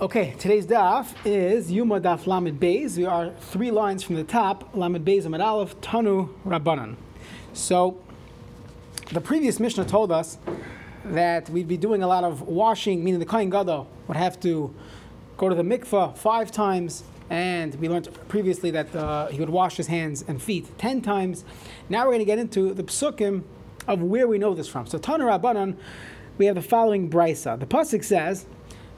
Okay, today's daf is Yoma Daf Lamed Beis. We are three lines from the top, Lamed Beis Amid Aleph, Tanu Rabbanan. So, the previous Mishnah told us that we'd be doing a lot of washing, meaning the Kohen Gadol would have to go to the mikvah five times, and we learned previously that uh, he would wash his hands and feet ten times. Now we're going to get into the psukim of where we know this from. So, Tanu Rabbanan, we have the following brisa. The pasuk says,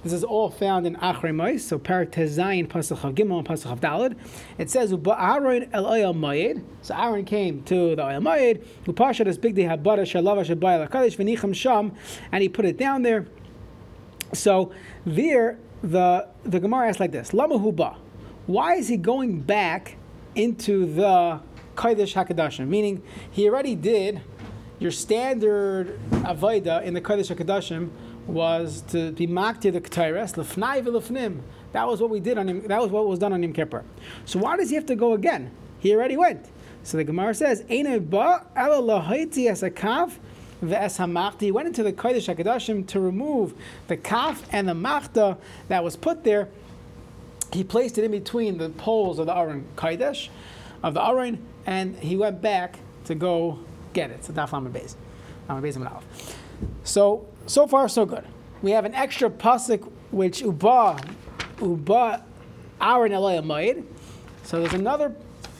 this is all found in Achrei Mois, so Parak Tezayin, Pasach of Gimel, and Pasach of Dalad. It says, Aaron el Oyel Mayed. So Aaron came to the Oyel Mayed, Upashat as Big Day Habara Shalava Shabayel HaKadosh, V'nicham Sham, and he put it down there. So there, the, the Gemara asks like this, Lama Huba. Why is he going back into the Kodesh HaKadoshim? Meaning, he already did your standard Avodah in the Kodesh HaKadoshim, was to be makti the ketores lefnai v'lefnim. That was what we did on him. That was what was done on Yom Kippur. So why does he have to go again? He already went. So the Gemara says, "Eina ba ela lahaiti as a kaf v'es hamachti." He went into the kodesh hakadoshim to remove the kaf and the machta that was put there. He placed it in between the poles of the aron kodesh, of the aron, and he went back to go get it. So daf lamed beis, lamed beis So so far, so good. We have an extra pasuk which uba, uba, Aaron Eloyamayid. So there's another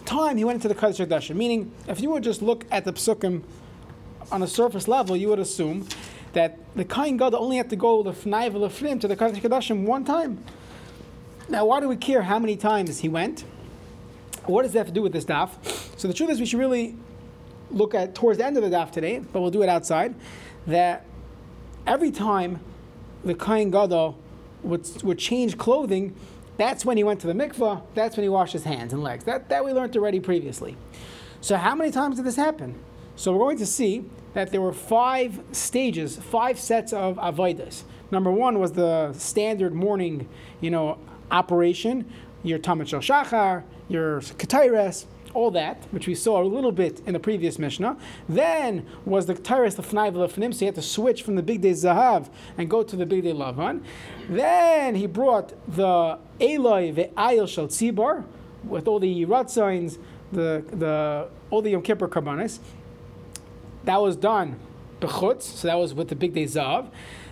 time he went into the Kodesh Hakadosh. Meaning, if you would just look at the psukim on a surface level, you would assume that the Kain God only had to go the Fnai V'Lefrim to the Kodesh Hakadosh one time. Now, why do we care how many times he went? What does that have to do with this daf? So the truth is, we should really look at towards the end of the daf today, but we'll do it outside. That every time the Kohen Gadol would, would change clothing, that's when he went to the mikvah, that's when he washed his hands and legs. That, that we learned already previously. So, how many times did this happen? So, we're going to see that there were five stages, five sets of avodas. Number one was the standard morning, you know, operation, your Shel Shachar, your Ketires, all that, which we saw a little bit in the previous Mishnah. Then was the Taurus the Fnai Lefnim, so he had to switch from the Big Day Zahav and go to the Big Day Lavan. Then he brought the Eloi the Ayil Shel Tzibar with all the Rat signs, the, the, all the Yom Kippur Karbanis. That was done Bechutz, so that was with the Big Day Zav.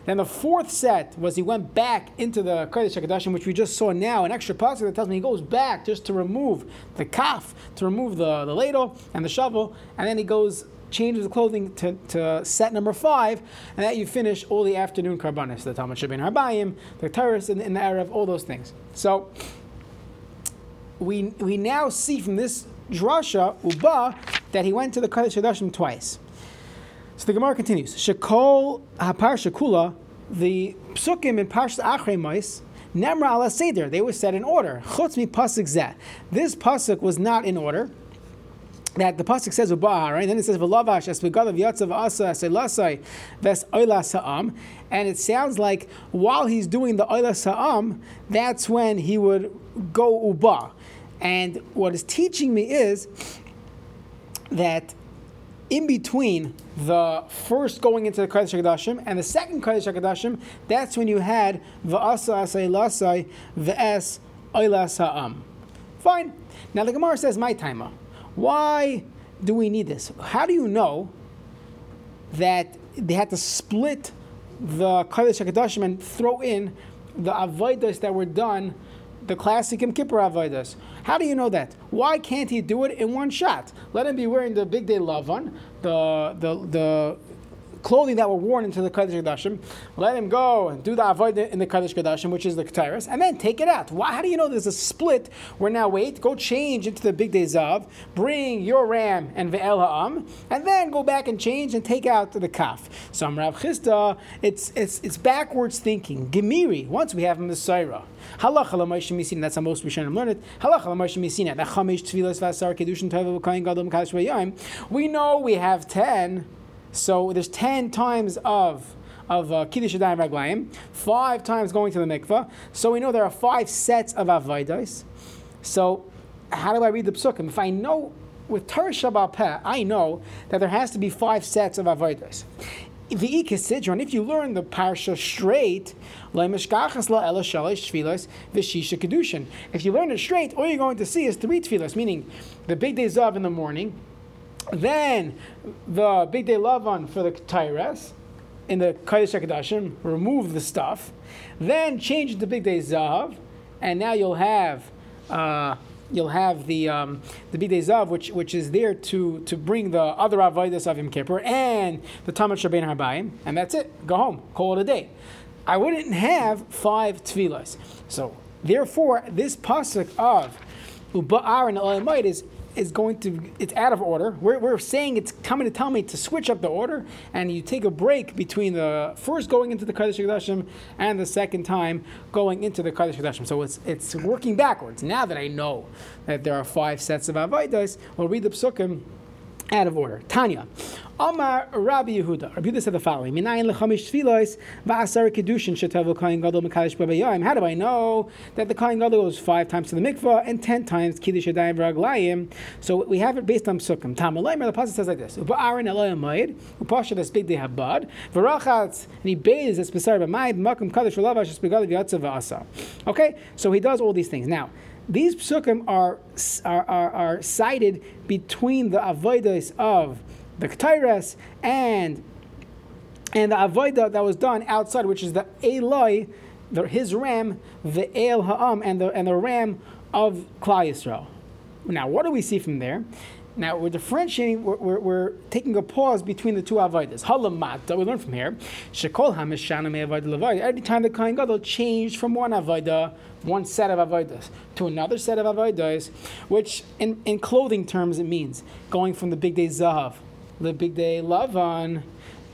Then the fourth set was he went back into the Kodesh HaKadoshim, which we just saw now, an extra pasuk that tells me he goes back just to remove the kaf, to remove the, the ladle and the shovel, and then he goes changes the clothing to, to set number five, and that you finish all the afternoon karbanis, the Talmud Shabbat Harbayim, the Taurus in, in the Arab, all those things. So we we now see from this drasha uba that he went to the Kodesh HaKadoshim twice. So the Gemara continues. Shekol hapar shekula, the psukim in Parshas Achrei Mois, Nemra ala Seder, they were set in order. Chutz mi pasuk zeh. This pasuk was not in order. That the pasuk says ubah, right? And then it says v'lavash es v'gadav yatzav asa selasai ves oila sa'am, and it sounds like while he's doing the oila sa'am, that's when he would go ubah. And what is teaching me is that in between the first going into the Kodesh HaKadoshim and the second Kodesh HaKadoshim, that's when you had V'asa Asay Lasai V'es Oilas Ha'am. Fine. Now the Gemara says, my timer. Why do we need this? How do you know that they had to split the Kodesh HaKadoshim and throw in the Avodas that were done the classic Yom Kippur Avodas. How do you know that? Why can't he do it in one shot? Let him be wearing the big day lavan, the the the clothing that were worn into the Kaddish Kadashim, let him go and do the Avodah in the Kaddish Kadashim, which is the Ketairis, and then take it out. Why, how do you know there's a split where now wait, go change into the Big Day Zav, bring your ram and Ve'el Ha'am, and then go back and change and take out the Kaf. So Rav Chisda, it's, it's, it's backwards thinking. Gemiri, once we have the Messiah. Halacha l'Moshe MiSinai. That's how most Rishonim learn it. Halacha l'Moshe MiSinai. That Chamesh Tfilas Vasar Kedushin Tov Kain Gadol Mekadosh We know we have ten so there's 10 times of of uh, Kiddush Yadayim Raglayim, five times going to the mikvah. So we know there are five sets of Avodah. So how do I read the psukim? If I know with Torah Shabbat Peh, I know that there has to be five sets of Avodah. the Ikisidron, if you learn the parsha straight, if you learn it straight, all you're going to see is three tefillas, meaning the big day zav in the morning, then the big day lavan for the Tyres, in the Kodesh HaKadoshim, remove the stuff, then change the big day zav, and now you'll have uh, you'll have the um, the bidei zav, which which is there to to bring the other avodas of Yom Kippur and the Talmud Shabbein Harbayim, and that's it. Go home, call it a day. I wouldn't have five tefillas. So therefore, this pasuk of Uba'ar and Elamite is is going to it's out of order. We're, we're saying it's coming to tell me to switch up the order, and you take a break between the first going into the Kaddish Kadashim and the second time going into the Kaddish Kadashim. So it's it's working backwards. Now that I know that there are five sets of Avaidas, we'll read the Psukim out of order. Tanya. Amar Rabbi Yehuda. Rabbi Yehuda said the following: Minayin lechamish tfilos va'asar kedushin shetavu kain gadol mekadosh b'bayayim. How do I know that the kain gadol goes five times to the mikvah and ten times kiddush yadayim v'raglayim? So we have it based on psukim. Tam the pasuk says like this: Uba'arin eloyim mayid upasha das big habad v'rachatz and he bathes as besar b'mayid makom kadosh v'lavash as v'yatzav v'asa. Okay, so he does all these things now. These psukim are, are, are, are cited between the avodas of the Ketires and and the avodah that was done outside, which is the Eloi, the, his ram, the El Ha'am, and the and the ram of Klal Yisrael. Now, what do we see from there? Now we're differentiating. We're, we're, we're, taking a pause between the two avodas. Halamata. We learn from here. Shekol Every time the kohen gadol changed from one avodah, one set of avodas, to another set of avodas, which in, in clothing terms it means going from the big day zahav, the big day lavan,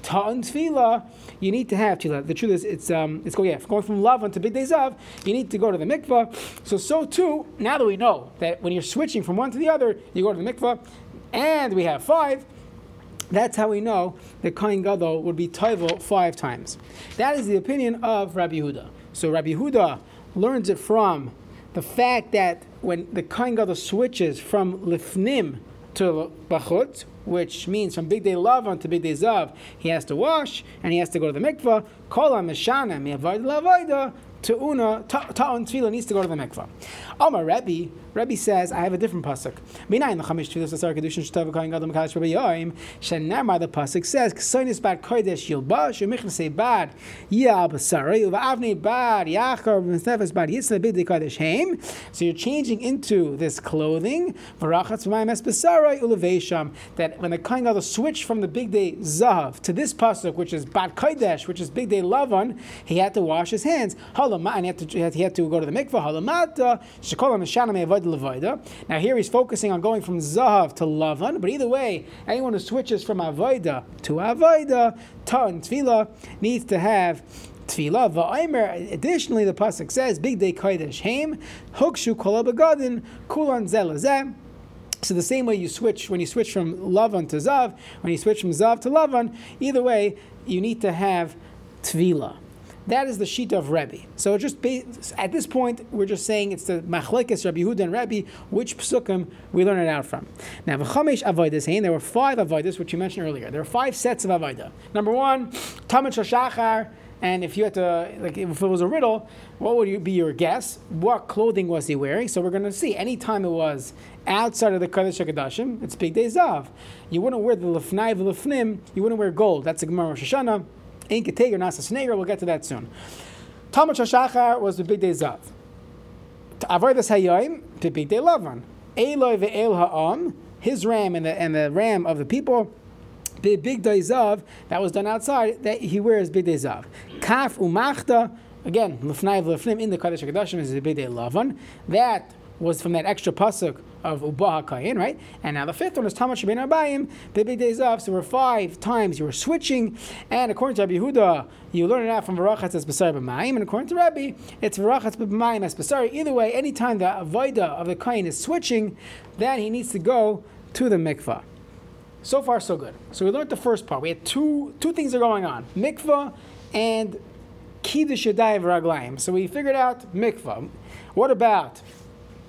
ta'an tefillah, you need to have tefillah. The truth is, it's um, it's going yeah, going from lavan to big day zav. You need to go to the mikvah. So so too. Now that we know that when you're switching from one to the other, you go to the mikvah, and we have five. That's how we know that Kohen Gadol would be Toivel five times. That is the opinion of Rabbi Yehuda. So Rabbi Yehuda learns it from the fact that when the Kohen Gadol switches from Lifnim to Bachut, which means from big day lavan to big day zav, he has to wash and he has to go to the mikvah. Kol la Ta'una, ta'un tefillah needs to go to the mikvah. Amar Rebbe, Rebbe says, I have a different pasuk. Minayin l'chamish tefillah sasar kedushin shtav kain gadol mekadosh Rebbe yoim. Shenamar the pasuk says, K'soinis bad kodesh yilbash, u'michna say bad yal basari, u'va'avni bad yachar, u'nefes bad yitzle bid kodesh heim. So you're changing into this clothing, v'rachatz v'mayim es basari u'levesham, that when the kain gadol switched from the big day zav to this pasuk, which is bad kodesh, which is big day lavan, he had to wash his hands and he had to, go to the mikvah. Halamata, shekol mishana me'avoid levaida. Now here he's focusing on going from zahav to lavan, but either way, anyone who switches from avoida to avoida, ta and needs to have tefillah. Additionally, the pasuk says, "Big day kodesh haim hukshu kol kulan zelazem." So the same way you switch when you switch from lavan to zav, when you switch from zav to lavan, either way you need to have tefillah. That is the sheet of Rebbe. So just at this point, we're just saying it's the machlekes Rabbi Yehuda and Rebbe, which psukim we learn it out from. Now, v'chamesh avodas hein. There were five avodas, which you mentioned earlier. There were five sets of avodah. Number one, tamid shachar. And if you had to, like, if it was a riddle, what would be your guess? What clothing was he wearing? So we're going to see. Anytime it was outside of the Kodesh HaKadoshim, it's Big Day Zav. You wouldn't wear the Lefnai Lefnim, you wouldn't wear gold. That's the Gemara Rosh Hashanah. Ein Keteger Nasa Sneger, we'll get to that soon. Talmud Shashachar was the big day Zav. Avodas Hayyim, the big day Lavan. Eloi ve'el ha'am, his ram and the, and the ram of the people, the big day Zav, that was done outside, that he wears big day Zav. Kaf umachta, again, lefnai v'lefnim in the Kaddish HaKadoshim is the big day Lavan. That was from that extra pasuk of Ubaha Kayin, right? And now the fifth one is Tamash Ben Abayim, big days off. So we're five times you were switching. And according to Rabbi Yehuda, you learn it out from Varachatz as Basari B'mayim. And according to Rabbi, it's Varachatz B'mayim as Basari. Either way, anytime the Avoida of the Kayin is switching, then he needs to go to the mikvah. So far, so good. So we learned the first part. We had two two things are going on: mikvah and kiddush yadayim raglayim. So we figured out mikvah. What about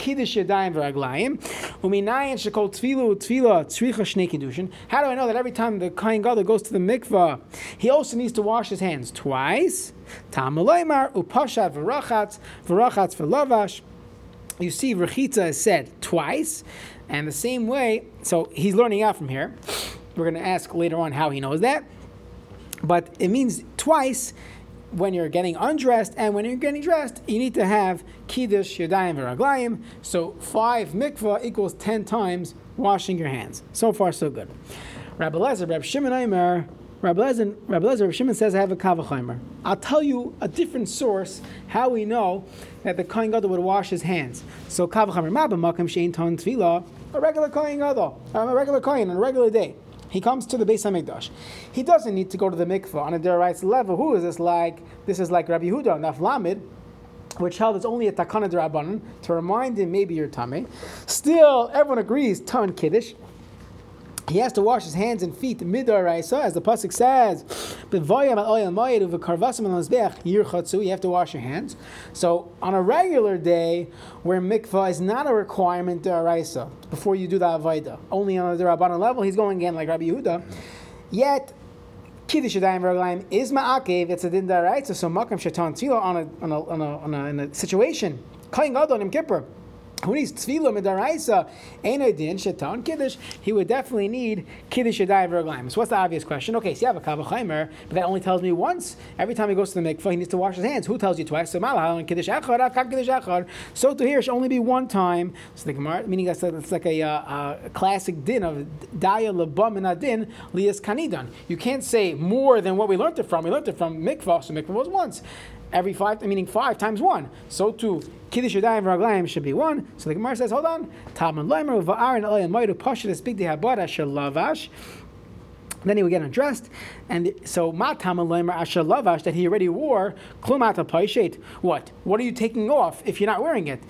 kiddush yadayim v'raglayim. Uminayin shekol tzricha shnei kiddushin. How do I know that every time the kohen gadol goes to the mikvah, he also needs to wash his hands twice? Tamaloymar upashat v'rachatz v'rachatz v'lavash. You see, rechitza is said twice, and the same way. So he's learning out from here. We're going to ask later on how he knows that, but it means twice when you're getting undressed and when you're getting dressed, you need to have kiddush yadayim v'raglayim. So five mikvah equals ten times washing your hands. So far, so good. Rabbi Lezer, Rabbi Shimon Aimer, Rabbi Lezer, Rabbi Lezer, Rabbi Shimon says I have a kavachimer. I'll tell you a different source how we know that the kohen gadol would wash his hands. So kavachimer ma b'makom shein ton tefillah, a regular kohen gadol, a regular kohen on a regular day. He comes to the Beis Hamikdash. He doesn't need to go to the mikvah on a deraisa level. Who is this like? This is like Rabbi Yehuda, Naf Lamed, which held it's only a takana derabanan to remind him maybe you're. Still, everyone agrees ton kiddush. He has to wash his hands and feet midaraisa, as the pasuk says. You have to wash your hands. So on a regular day, where mikvah is not a requirement deraisa, before you do the avodah, only on the derabbanan level, he's going again like Rabbi Yehuda. Yet Kiddush Yadayim Raglayim is ma'akev. It's a din deraisa. So makam shatan tefillah on a on a on a, on a, situation. Kain gadol Kippur who needs tefillah midaraisa ain't a din shetan kiddush, he would definitely need kiddush yadayim v'raglayim. So what's the obvious question? Okay, so you have a kavachaymer, but that only tells me once. Every time he goes to the mikvah, he needs to wash his hands. Who tells you twice? So malahal and kiddush echad, akav kiddush echad. So to here should only be one time. So the gemara, meaning that's, that's like a, uh, a classic din of daya lebam and adin lias kanidan. You can't say more than what we learned it from. We learned it from mikvah, so mikvah was once every five, meaning five times one. So too, Kiddush Yadayim Raglayim should be one. So the Gemara says, hold on. Talmud Leimer va'arin alayin moedu pashat big dehabara shalavash. Then he would get undressed, and so matam leimer asher lavash that he already wore klumata paishet. What? What are you taking off if you're not wearing it?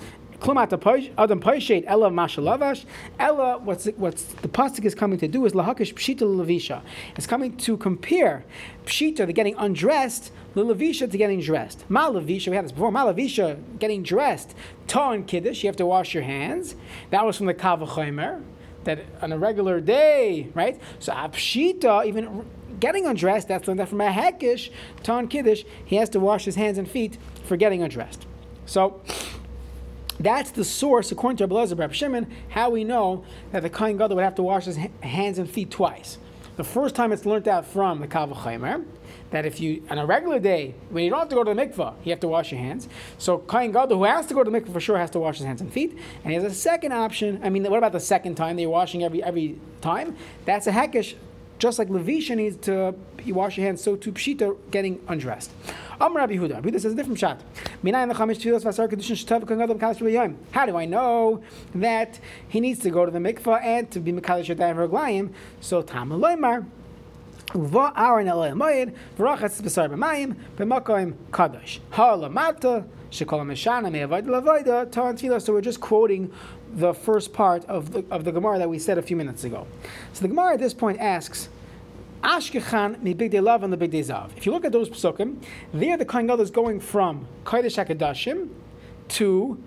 Klumat Adam Paishet Ella Mashalavash. Ella, what's what's the pasuk is coming to do is Lahakish Pshita Lavisha. It's coming to compare Pshita, the getting undressed, Lavisha to getting dressed. Malavisha, we had this before. Malavisha, getting dressed. Ton Kiddush, you have to wash your hands. That was from the Kavachomer. That on a regular day, right? So uh, Pshita, even getting undressed, that's learned that from a Hekish, Ton Kiddush, he has to wash his hands and feet for getting undressed. So, that's the source, according to Rabbi Rabbi Shimon, how we know that the Kohen Gadol would have to wash his hands and feet twice. The first time it's learned out from the Kavachaymer, that if you, on a regular day, when you don't have to go to the mikvah, you have to wash your hands. So Kohen Gadol, who has to go to the mikvah for sure, has to wash his hands and feet. And he has a second option. I mean, what about the second time that you're washing every every time? That's a hekesh just like Levisha needs to you wash your hands, so to Pshita getting undressed. Am Rabbi Huda. Rabbi Huda says a different shot. How do I know that he needs to go to the mikvah and to be Mekalish Yadayim Raglayim? So Tam Loimar. Uva Aaron El Moed, Vrachatz Besar B'mayim, B'makoim Kadosh. Ha'lamata, Shekol Meshana, Me'avoid Lavoida, Taran Tfilah. So we're just quoting the first part of the, of the Gemara that we said a few minutes ago. So the Gemara at this point asks, Ashkechan mi big day love and the big day zav. If you look at those psukim, there the Gadol is going from Kodesh Hakadashim to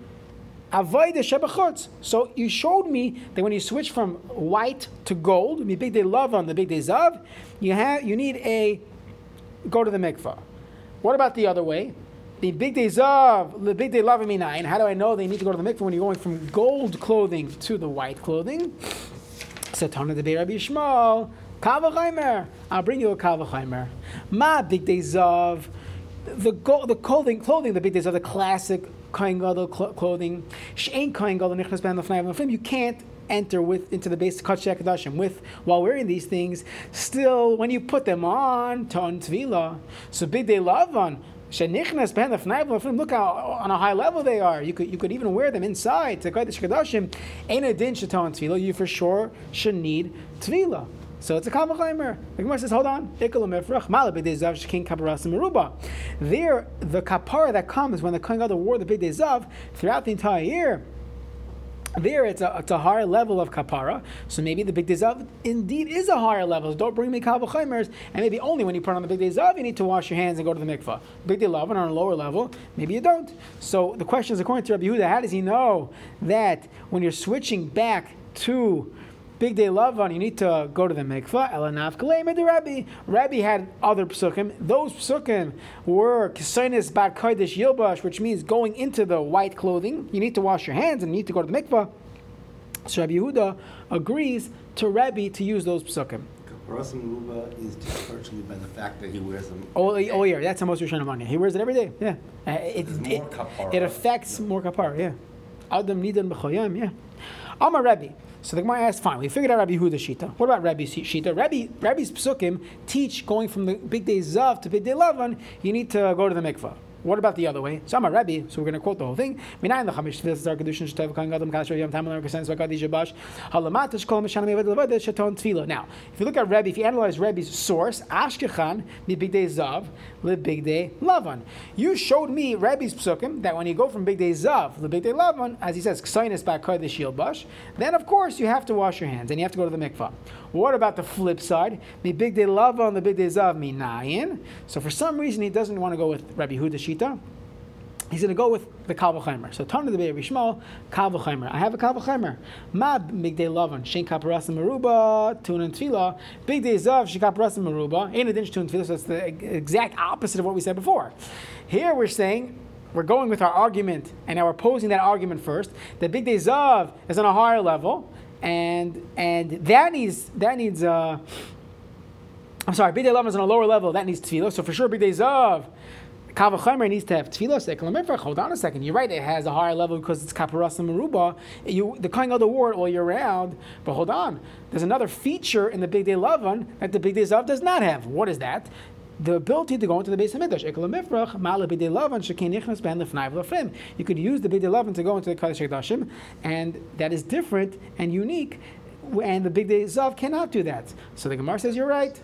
Avodah Shebachotz. So you showed me that when you switch from white to gold, mi big day love on the big day zav, you have you need a go to the mikvah. What about the other way? The big days of the big day love nine. How do I know they need to go to the mikvah when you're going from gold clothing to the white clothing? Satana de Rabbi Yishmael, Kavachaimer. I'll bring you a Kavachaimer. Ma big days of the go- the clothing clothing the big days of the classic Kohen Gadol clothing. She'ain Kohen Gadol nichnas ben lefnei You can't enter with into the base Kachek Kadashim with while wearing these things. Still, when you put them on, ton tvila. So big day love on Look how on a high level they are. You could you could even wear them inside to Kodesh Kadashim. Ain't a din shaton tvila. You for sure should need tvila. So it's a kavachaymer. The Gemara says, hold on. There, the kapara that comes when the Kohen Gadol wore the big day zav throughout the entire year There, it's a, it's a higher level of kapara. So maybe the big days of indeed is a higher level. So don't bring me kavachimers, and maybe only when you put on the big days of, you need to wash your hands and go to the mikvah. Big love on a lower level, maybe you don't. So the question is, according to Rabbi Yehuda, how does he know that when you're switching back to Big day Lavan, you need to go to the mikvah. Elanav kalema the Rabbi. Rabbi had other psukim. Those psukim were kisainis bat kodesh yilbash, which means going into the white clothing. You need to wash your hands and you need to go to the mikvah. So Rabbi Yehuda agrees to Rabbi to use those psukim. Rasim Ruba is just by the fact that he wears them. Oh, oh yeah, that's the most Rishon money. He wears it every day. Yeah, uh, it, it, it affects more kapar. Yeah, Adam nidan b'choyam. Yeah, Amar Rabbi. So the Gemara asks, fine, we figured out Rabbi Huda Shita. What about Rabbi Shita? Rabbi, Rabbi's psukim teach going from the big day Zav to big day Lavan, you need to go to the mikvah. What about the other way? So I'm a Rabbi, so we're going to quote the whole thing. Minayin l'chamish kedushin tamal shabash halamatish kol mishana mevad levada shaton tefillah. Now, if you look at Rebbe, if you analyze Rebbe's source, Ashkechan mi big day zav le big day lavan. You showed me Rebbe's psukim that when you go from big day zav le big day lavan, as he says, ksainis back kodesh yilbash, then of course you have to wash your hands and you have to go to the mikvah. What about the flip side? Mi big day lavan the big day zav mi nayin. So for some reason he doesn't want to go with Rabbi Huda Shita. He's going to go with the Kalvachaimer. So Tana the Be'er Shmuel, Kalvachaimer. I have a Kalvachaimer. Ma big day lavan, Shein Kaparas Maruba, Tun and Tefillah. Big day Zav, Shein Kaparas Maruba. Ain't a dinch Tun Tefillah. So it's the exact opposite of what we said before. Here we're saying we're going with our argument, and now we're posing that argument first. That big day zav is on a higher level, and and that needs that needs. Uh, I'm sorry, big day lavan is on a lower level. That needs tefillah. So for sure, big day zav. Kavachomer needs to have tefillah. Hold on a second. You're right. It has a higher level because it's kaparas and maruba. You the kind of the word all year round. But hold on. There's another feature in the big day lavan that the big day zav does not have. What is that? the ability to go into the base of midrash. You could use the bidei lavan to go into the kadosh hekdashim, and that is different and unique. And the big day zav cannot do that. So the Gemara says you're right.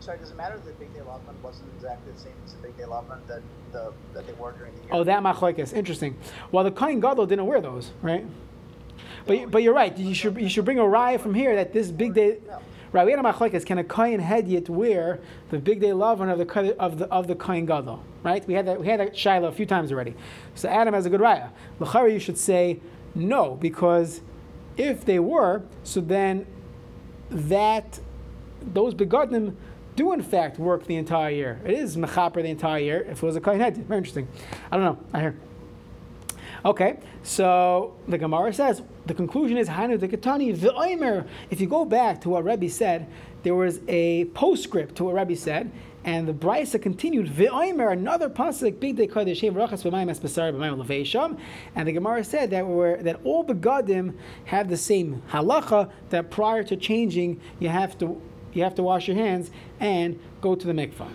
Sorry, does it matter that the Big Day Lavan wasn't exactly the same as the Big Day Lavan that the that they wore during the year? Oh, that machlokes. Interesting. Well, the Kohen Gadol didn't wear those, right? But, but you're right. You should you should bring a raya from here that this big day. No. Right, we had a machlokes. Can a Kohen head yet wear the big day lavan of the of the of the Kohen Gadol? Right, we had that we had that shiloh a few times already. So Adam has a good raya. L'chari, you should say no because if they were, so then that those begotten do in fact work the entire year. It is mechaper the entire year. If it was a Kohen Hedyet, very interesting. I don't know. I hear. Okay, so the Gemara says the conclusion is Hanu the Ketani. If you go back to what Rebbe said, there was a postscript to what Rebbe said, and the Brisa continued v'oimer another pasuk big day kodesh rachas b'mayim es b'sar b'mayim leveisham, and the Gemara said that were that all the begadim have the same halacha that prior to changing you have to you have to wash your hands and go to the mikvah.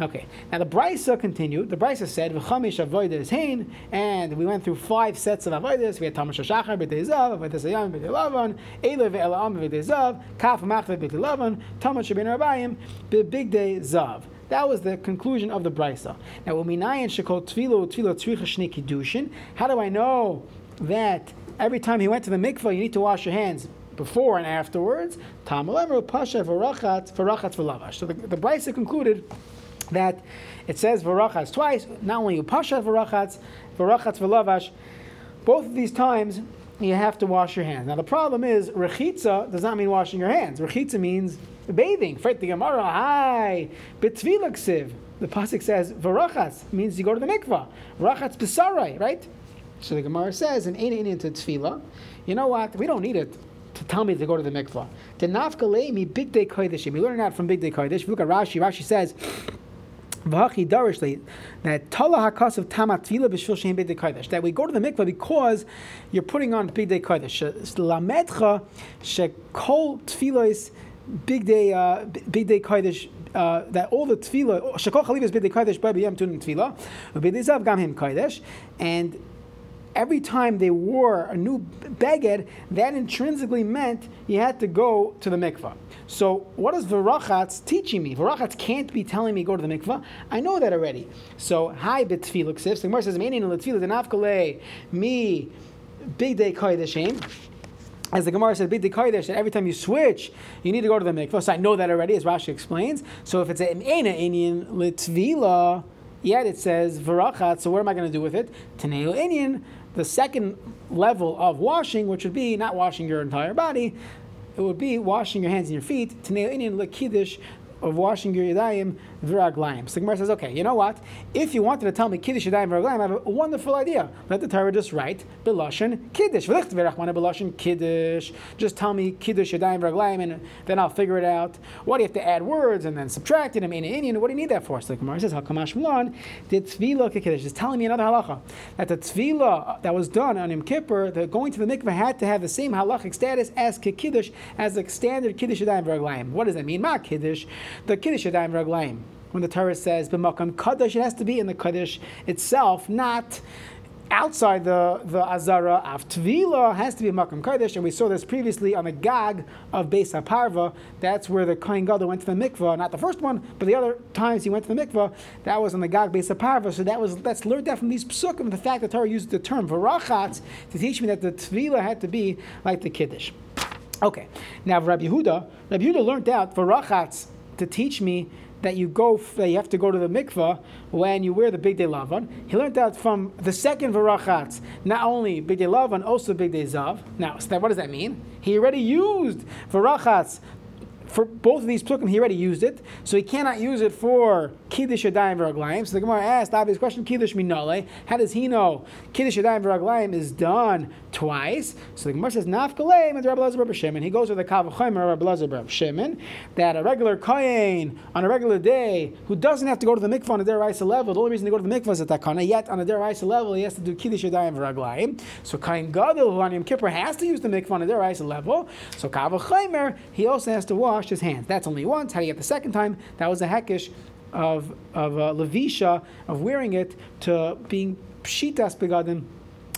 Okay, now the Brisa continued. The Brisa said, "V'chamish avodah hain," and we went through five sets of avodas. We had Tamash Shachar, B'tei Zav, B'tei Sayam, B'tei Lavan, Eilu ve'elam B'tei Zav, Kaf Machlet B'tei Lavan, Tamash Shabin Rabayim, B'Big Day Zav. That was the conclusion of the Brisa. Now, when minayin shekol tvilo tvilo tzricha shnei kiddushin, how do I know that every time he went to the mikvah, you need to wash your hands before and afterwards? Tam Pasha v'rachatz v'rachatz v'lavash. So the, the concluded that it says varachatz twice. Not only you pasha varachatz, varachatz v'lavash. Both of these times you have to wash your hands. Now the problem is rechitza does not mean washing your hands. Rechitza means bathing. Fret the Gemara. Hi, betvilaksiv. The pasuk says varachatz means you go to the mikvah. Varachatz besarai, right? So the Gemara says in ein into tefillah. You know what? We don't need it tell me to go to the mikvah. The nafkalei mi big day kodesh. We learn that from big day kodesh. Look at Rashi. Rashi says. That b'dei that we go to the mikvah because you're putting on big day kodesh lamedcha shekol tfilos big day uh, big day kodesh uh, that all the tefillah shekol chaliv is big day kodesh by b'yam tun tefillah day zav gam him kodesh and every time they wore a new beged, that intrinsically meant you had to go to the mikvah. So what is Varachatz teaching me? Varachatz can't be telling me go to the mikvah. I know that already. So hi betfiluksiv. So the Gemara says, "Meaning letfilah denafkale mi." big day koydeshim. As the Gemara said, big that every time you switch, you need to go to the mikvah. So I know that already, as Rashi explains. So if it's an Indian litvila, yet it says varachat. So what am I going to do with it? Taneo Indian, the second level of washing, which would be not washing your entire body, it would be washing your hands and your feet. Taneo Indian likidish of washing your yadayim v'raglayim. So the Gemara says, okay, you know what? If you wanted to tell me kiddush yadayim v'raglayim, I have a wonderful idea. Let the Torah just write belashon kiddush. Belashon kiddush. Just tell me kiddush yadayim v'raglayim, and then I'll figure it out. What do you have to add words and then subtract it? I mean, Indian. What do you need that for? So the Gemara says, hakamash mulan did tzvila kiddush. Is telling me another halacha that the tzvila that was done on Yom Kippur, the going to the mikveh had to have the same halachic status as kiddush as the standard kiddush yadayim v'raglayim. What does that mean? Ma kiddush the Kiddush Yadayim Raglayim. When the Torah says b'makam kaddish, it has to be in the kaddish itself, not outside the the azara of tvila has to be makam kaddish, and we saw this previously on the gag of Beis Haparva. That's where the kohen gadol went to the mikvah, not the first one, but the other times he went to the mikvah. That was on the gag Beis Haparva. So that was that's learned that from these psukim. The fact that Torah used the term varachatz to teach me that the tvila had to be like the kiddush. Okay, now Rabbi Yehuda, Rabbi Yehuda learned out varachatz to teach me that you go, that you have to go to the mikvah when you wear the big day lavan. He learned that from the second varachatz, not only big day lavan, also big day zav. Now, what does that mean? He already used varachatz for both of these psukim, he already used it, so he cannot use it for kiddush yadayim v'raglayim. So the Gemara asked obvious question: kiddush minale. How does he know kiddush yadayim v'raglayim is done twice? So the Gemara says nafkalei and Rabbi Lazar Shimon. He goes with the kavachomer Rabbi Lazar Shimon that a regular kohen on a regular day who doesn't have to go to the mikvah on a deraisa level. The only reason to go to the mikvah is at that kana. Yet on a deraisa level, he has to do kiddush yadayim v'raglayim. So kohen gadol who on Yom Kippur has to use the mikvah on a deraisa level. So kavachomer he also has to wash his hands. That's only once. How do you get the second time? That was a hekish of of uh, levisha of wearing it to being pshitas begadim.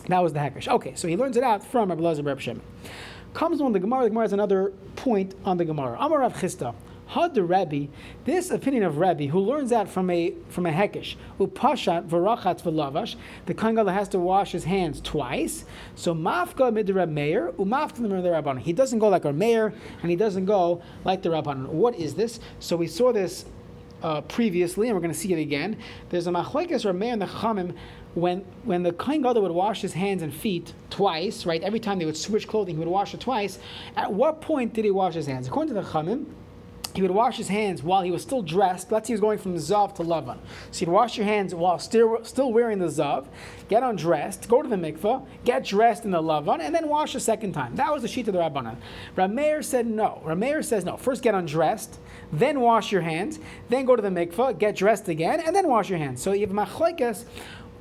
That was the hekish. Okay, so he learns it out from Rabbi Lazar Reb Shimon. Comes on the Gemara. The Gemara has another point on the Gemara. Amar Rav Chisda. Had the Rebbe, this opinion of Rebbe, who learns that from a from a hekish, upashat v'rachatz v'lavash, the kohen has to wash his hands twice. So mafka mid Reb Meir, umafka the Rabbanon. He doesn't go like our mayor, and he doesn't go like the Rabbanon. What is this? So we saw this uh, previously, and we're going to see it again. There's a machlekes Meir and the Chachamim when when the kohen gadol would wash his hands and feet twice, right? Every time they would switch clothing, he would wash it twice. At what point did he wash his hands? According to the Chachamim, he would wash his hands while he was still dressed. Let's say he was going from Zav to Lavan. So you'd wash your hands while still, still wearing the Zav, get undressed, go to the mikveh, get dressed in the Lavan, and then wash a second time. That was the sheet of the Rabbanan. Rameir said no. Rameir says no. First get undressed, then wash your hands, then go to the mikveh, get dressed again, and then wash your hands. So you have machlekes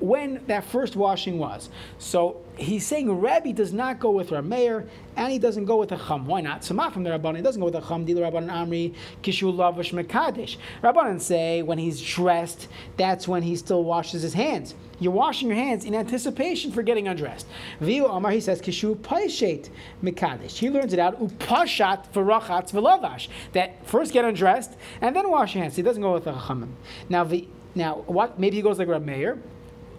when that first washing was. So he's saying Rabbi does not go with Rameir and he doesn't go with a Chum. Why not? So from the Rabbanan, he doesn't go with a Chum. Dila Rabbanan Amri, Kishu Lavash Mekadesh. Rabbanan say when he's dressed, that's when he still washes his hands. You're washing your hands in anticipation for getting undressed. Viu Amar, he says, Kishu Paishet Mekadesh. He learns it out, Upashat Varachatz Velavash. That first get undressed and then wash your hands. He doesn't go with a Chum. Now, the, now, what? Maybe he goes like Rameir.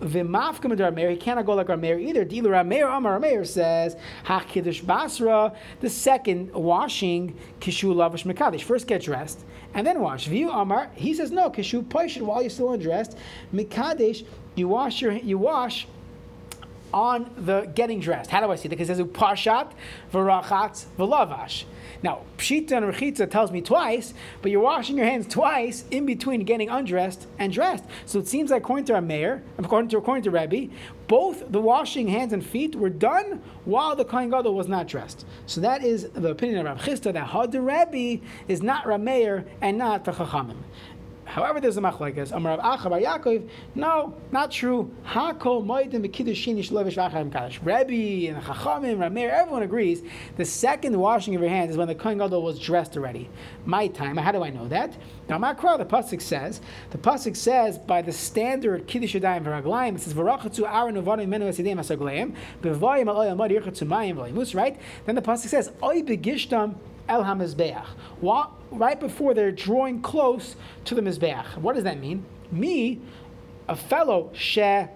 V'mafka Rameir, he cannot go like Rameir either. Dealer Rameir, Amar Rameir says, HaKiddush Basra, the second washing, Kishu Lavish Mekadesh. First get dressed, and then wash. View Amar, he says, no, Kishu Paishin, while you're still undressed, Mekadesh, you wash your, you wash on the getting dressed. How do I see that? Because it says Pashat, Varachatz, Velavash. Now, Pshita and Rechitza tells me twice, but you're washing your hands twice in between getting undressed and dressed. So it seems like according to our mayor, according to according to Rebbe, both the washing hands and feet were done while the Kohen Gadol was not dressed. So that is the opinion of Rav Chisda that the Rebbe is not Rameir and not the Chachamim. However, there's a machlekes. Amar Rav Acha Bar Yaakov. No, not true. Hakol moedim b'kiddushin yishlevish v'achayim kadosh. Rebbe and Chachamim, Rameir, everyone agrees. The second washing of your hands is when the kohen gadol was dressed already. My time. How do I know that? Now, Makra, the pasuk says. The pasuk says by the standard kiddush yadayim v'raglayim. It says v'rachatzu aron uvarim menu esidem asaglayim b'vayim al oyam ad yirchatzu mayim v'limus. Right. Then the pasuk says oy begishtam el hamizbeach. Right before they're drawing close to the mizbeach. What does that mean? Me, a fellow she that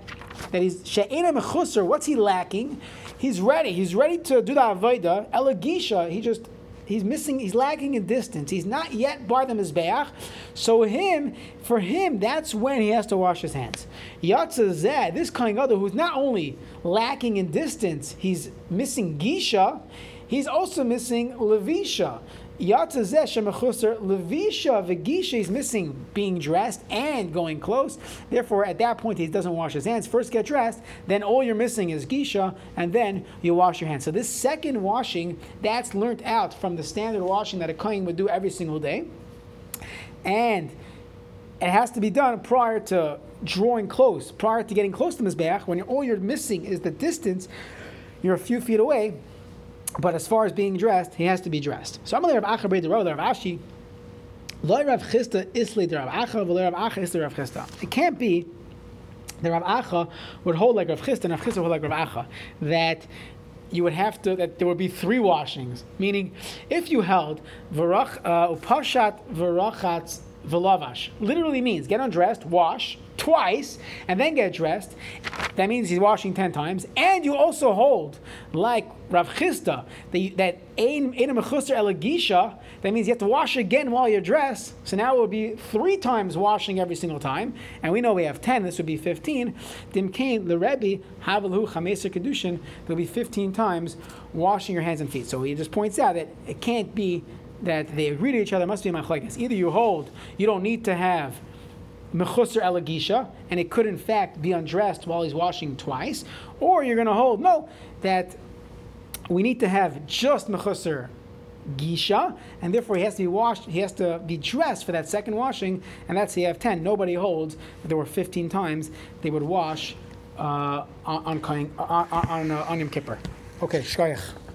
he's she'ena mechusar. What's he lacking? he's ready. He's ready to do the avodah. Elagisha, he just he's missing. He's lagging in distance. He's not yet bar the mizbeach. So him, for him, that's when he has to wash his hands. Yatzah Yatzazeh, this kind of other who's not only lacking in distance, he's missing gisha. He's also missing levisha. Yatzazeh shemachusar levisha v'gisha. He's missing being dressed and going close. Therefore, at that point, he doesn't wash his hands. First, get dressed. Then, all you're missing is gisha, and then you wash your hands. So this second washing, that's learnt out from the standard washing that a kohen would do every single day, and it has to be done prior to drawing close, prior to getting close to Mizbeach, when all you're missing is the distance, you're a few feet away, but as far as being dressed, he has to be dressed. So I'm going to Rav Acha Beit Rav Ashi, Loi Rav Chisda Isli Rav Acha, V'loi Rav Acha Isli Rav Chisda. It can't be that Rav Acha would hold like Rav Chisda and Rav Chisda would hold like Rav Acha, that you would have to that there would be three washings. Meaning, if you held Varach uh, Upashat Varachatz Velavash, literally means get undressed, wash twice, and then get dressed. That means he's washing ten times, and you also hold like Rav Chisda that ein mechusar elagisha. That means you have to wash again while you're dressed. So now it would be three times washing every single time, and we know we have ten. This would be fifteen. Dimkain the Rebbe havelhu chameser kedushin. There'll be fifteen times washing your hands and feet. So he just points out that it can't be that they agree to each other. Must be machlekes. Either you hold you don't need to have mechusar elagisha, and it could in fact be undressed while he's washing twice, or you're going to hold no that we need to have just mechusar gisha, and therefore he has to be washed. He has to be dressed for that second washing, and that's the F ten. Nobody holds that there were fifteen times they would wash uh, on on on, on, on, uh, on Yom Kippur. Okay, shkoyach.